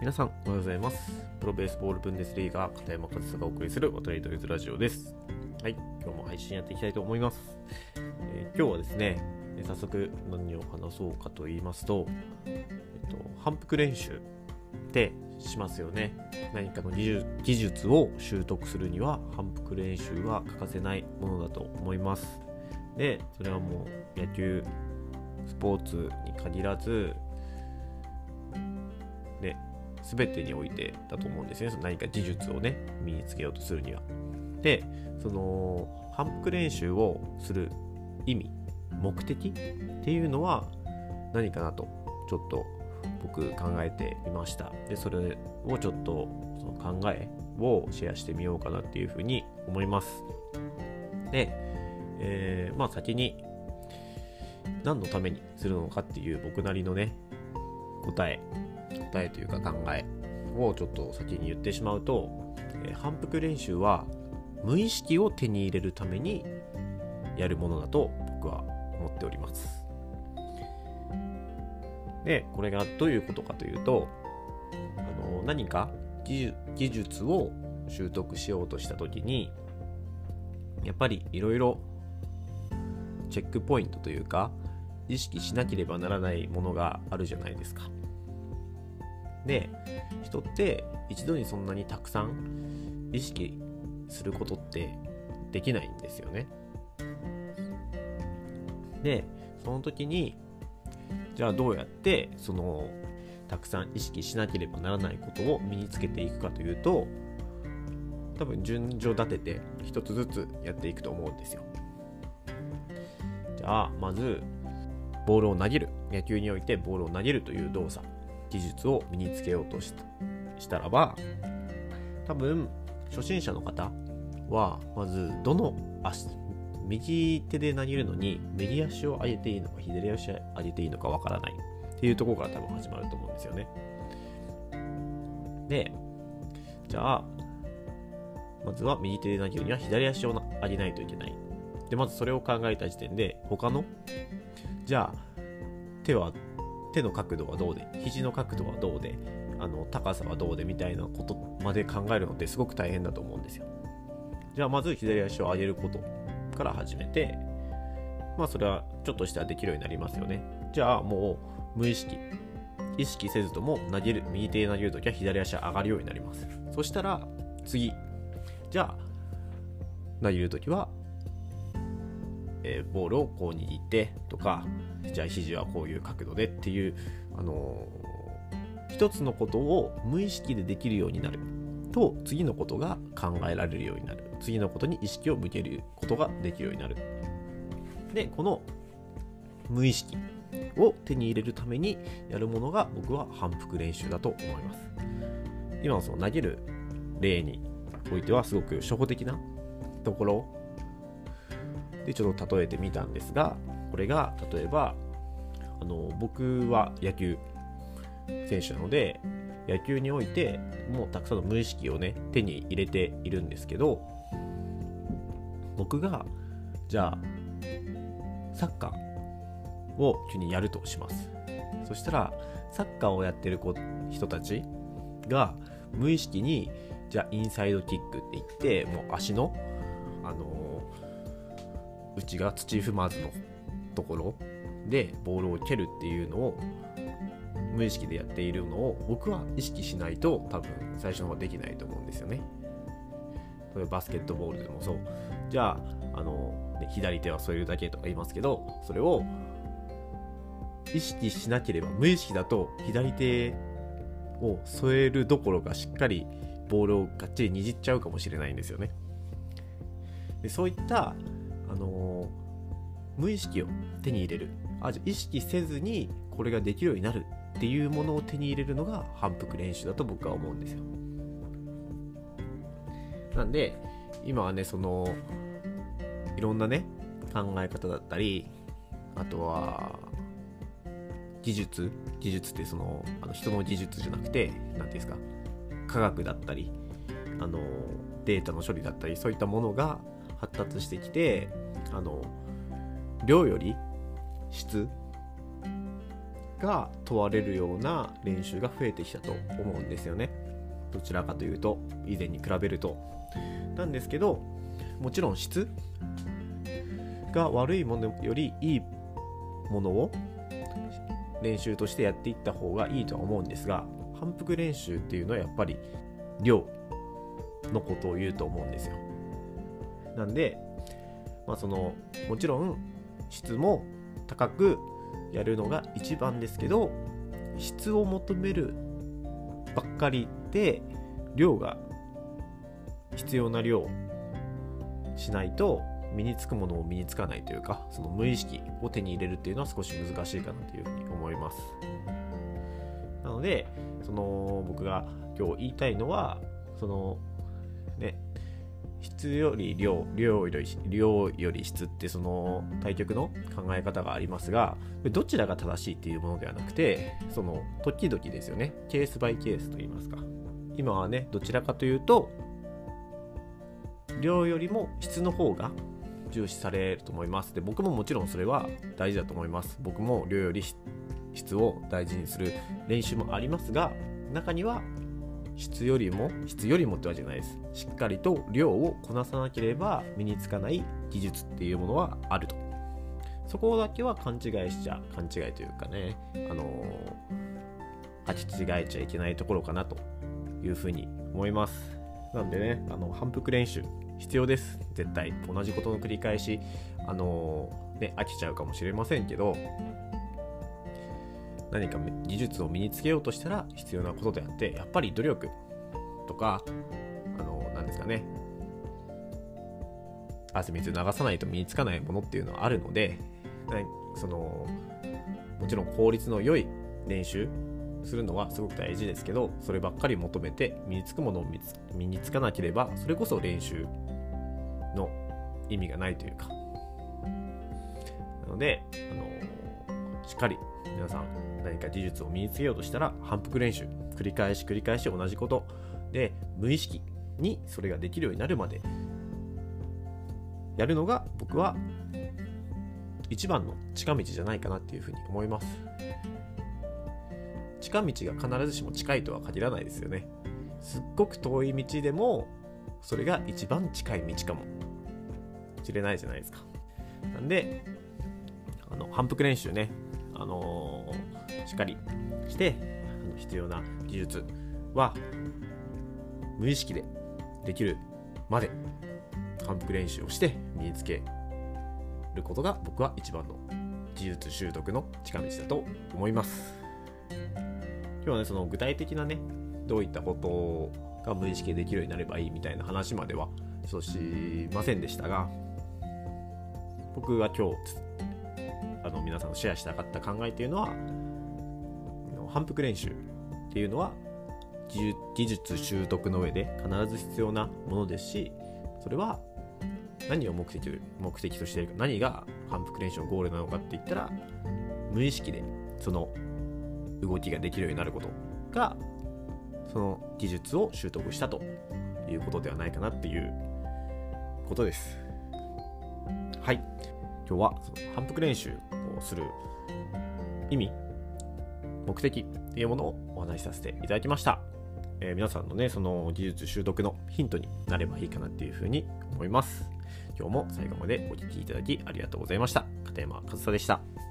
皆さんおはようございます。プロベースボールブンデスリーガー片山和沙がお送りする渡りドイツラジオです。はい今日も配信やっていきたいと思います、えー、今日はですね早速何を話そうかと言いますと、えっと、反復練習ってしますよね。何かの技術を習得するには反復練習は欠かせないものだと思います。でそれはもう野球スポーツに限らずね全てにおいてだと思うんですね。その何か技術をね、身につけようとするには。で、その反復練習をする意味、目的っていうのは何かなと、ちょっと僕考えてみました。で、それをちょっとその考えをシェアしてみようかなっていうふうに思います。で、えー、まあ先に何のためにするのかっていう僕なりのね、答え答えというか考えをちょっと先に言ってしまうと、えー、反復練習は無意識を手に入れるためにやるものだと僕は思っております。で、これがどういうことかというと、あの何か技術を習得しようとした時に、やっぱりいろいろチェックポイントというか、意識しなければならないものがあるじゃないですか。で人って一度にそんなにたくさん意識することってできないんですよね。でその時にじゃあどうやってそのたくさん意識しなければならないことを身につけていくかというと多分順序立てて一つずつやっていくと思うんですよ。じゃあまずボールを投げる。野球においてボールを投げるという動作。技術を身につけようとしたらば多分初心者の方はまずどの足右手で投げるのに右足を上げていいのか左足を上げていいのかわからない。っていうところから多分始まると思うんですよね。でじゃあまずは右手で投げるには左足を上げないといけない。でまずそれを考えた時点で他のじゃあ手は手の角度はどうで肘の角度はどうであの高さはどうでみたいなことまで考えるのってすごく大変だと思うんですよ。じゃあまず左足を上げることから始めてまあそれはちょっとしたらできるようになりますよね。じゃあもう無意識意識せずとも投げる右手で投げるときは左足上がるようになります。そしたら次。じゃあ投げるときはえー、ボールをこう握ってとかじゃあ肘はこういう角度でっていう、あのー、一つのことを無意識でできるようになると次のことが考えられるようになる。次のことに意識を向けることができるようになる。でこの無意識を手に入れるためにやるものが僕は反復練習だと思います。今のその投げる例においてはすごく初歩的なところでちょっと例えてみたんですがこれが例えばあの僕は野球選手なので野球においてもうたくさんの無意識をね手に入れているんですけど僕がじゃあサッカーを急にやるとします。そしたらサッカーをやってる子人たちが無意識にじゃあインサイドキックって言ってもう足のあの内が土踏まずのところでボールを蹴るっていうのを無意識でやっているのを僕は意識しないと多分最初の方はできないと思うんですよね。例えばバスケットボールでもそう。じゃあ、あの、ね、左手は添えるだけとか言いますけど、それを意識しなければ、無意識だと左手を添えるどころかしっかりボールをがっちり握っちゃうかもしれないんですよね。でそういったあの無意識を手に入れる。あじゃ意識せずにこれができるようになるっていうものを手に入れるのが反復練習だと僕は思うんですよ。なんで今はねそのいろんなね考え方だったりあとは技術技術ってそのあの人の技術じゃなくて何ていうんですか科学だったりあのデータの処理だったりそういったものが発達してきてあの量より質が問われるような練習が増えてきたと思うんですよね。どちらかというと以前に比べると。なんですけどもちろん質が悪いものよりいいものを練習としてやっていった方がいいとは思うんですが反復練習っていうのはやっぱり量のことを言うと思うんですよ。なんで、まあ、そのもちろん質も高くやるのが一番ですけど質を求めるばっかりで量が必要な量しないと身につくものも身につかないというかその無意識を手に入れるっていうのは少し難しいかなというふうに思います。なのでその僕が今日言いたいのはその質より量量より量より質ってその対局の考え方がありますがどちらが正しいっていうものではなくてその時々ですよね。ケースバイケースと言いますか。今はねどちらかというと量よりも質の方が重視されると思います。で僕ももちろんそれは大事だと思います。僕も量より質を大事にする練習もありますが中には質よりも質よりもってわけじゃないです。しっかりと量をこなさなければ身につかない技術っていうものはあると。そこだけは勘違いしちゃ勘違いというかねあの履き違えちゃいけないところかなというふうに思います。なんでねあの反復練習必要です。絶対。同じことの繰り返しあのね飽きちゃうかもしれませんけど何か技術を身につけようとしたら必要なことであってやっぱり努力。とかあの何ですかね。汗水流さないと身につかないものっていうのはあるのでそのもちろん効率の良い練習するのはすごく大事ですけどそればっかり求めて身につくものを身につかなければそれこそ練習の意味がないというか。なので、あのしっかり皆さん何か技術を身につけようとしたら反復練習繰り返し繰り返し同じことで無意識にそれができるようになるまでやるのが僕は一番の近道じゃないかなっていうふうに思います。近道が必ずしも近いとは限らないですよね。すっごく遠い道でもそれが一番近い道かも。しれないじゃないですか。なんであの反復練習ねあの、しっかりして必要な技術は無意識でできるまで反復練習をして身につけることが僕は一番の技術習得の近道だと思います。今日はねその具体的なねどういったことが無意識でできるようになればいいみたいな話まではそうしませんでしたが僕は今日皆さんとシェアしたかった考えっていうのは反復練習っていうのは技術習得の上で必ず必要なものですしそれは何を目的目的としているか何が反復練習のゴールなのかって言ったら無意識でその動きができるようになることがその技術を習得したということではないかなっていうことです。はい。今日はその反復練習をする意味、目的っていうものをお話しさせていただきました。えー、皆さんのね、その技術習得のヒントになればいいかなっていうふうに思います。今日も最後までお聴きいただきありがとうございました。片山和沙でした。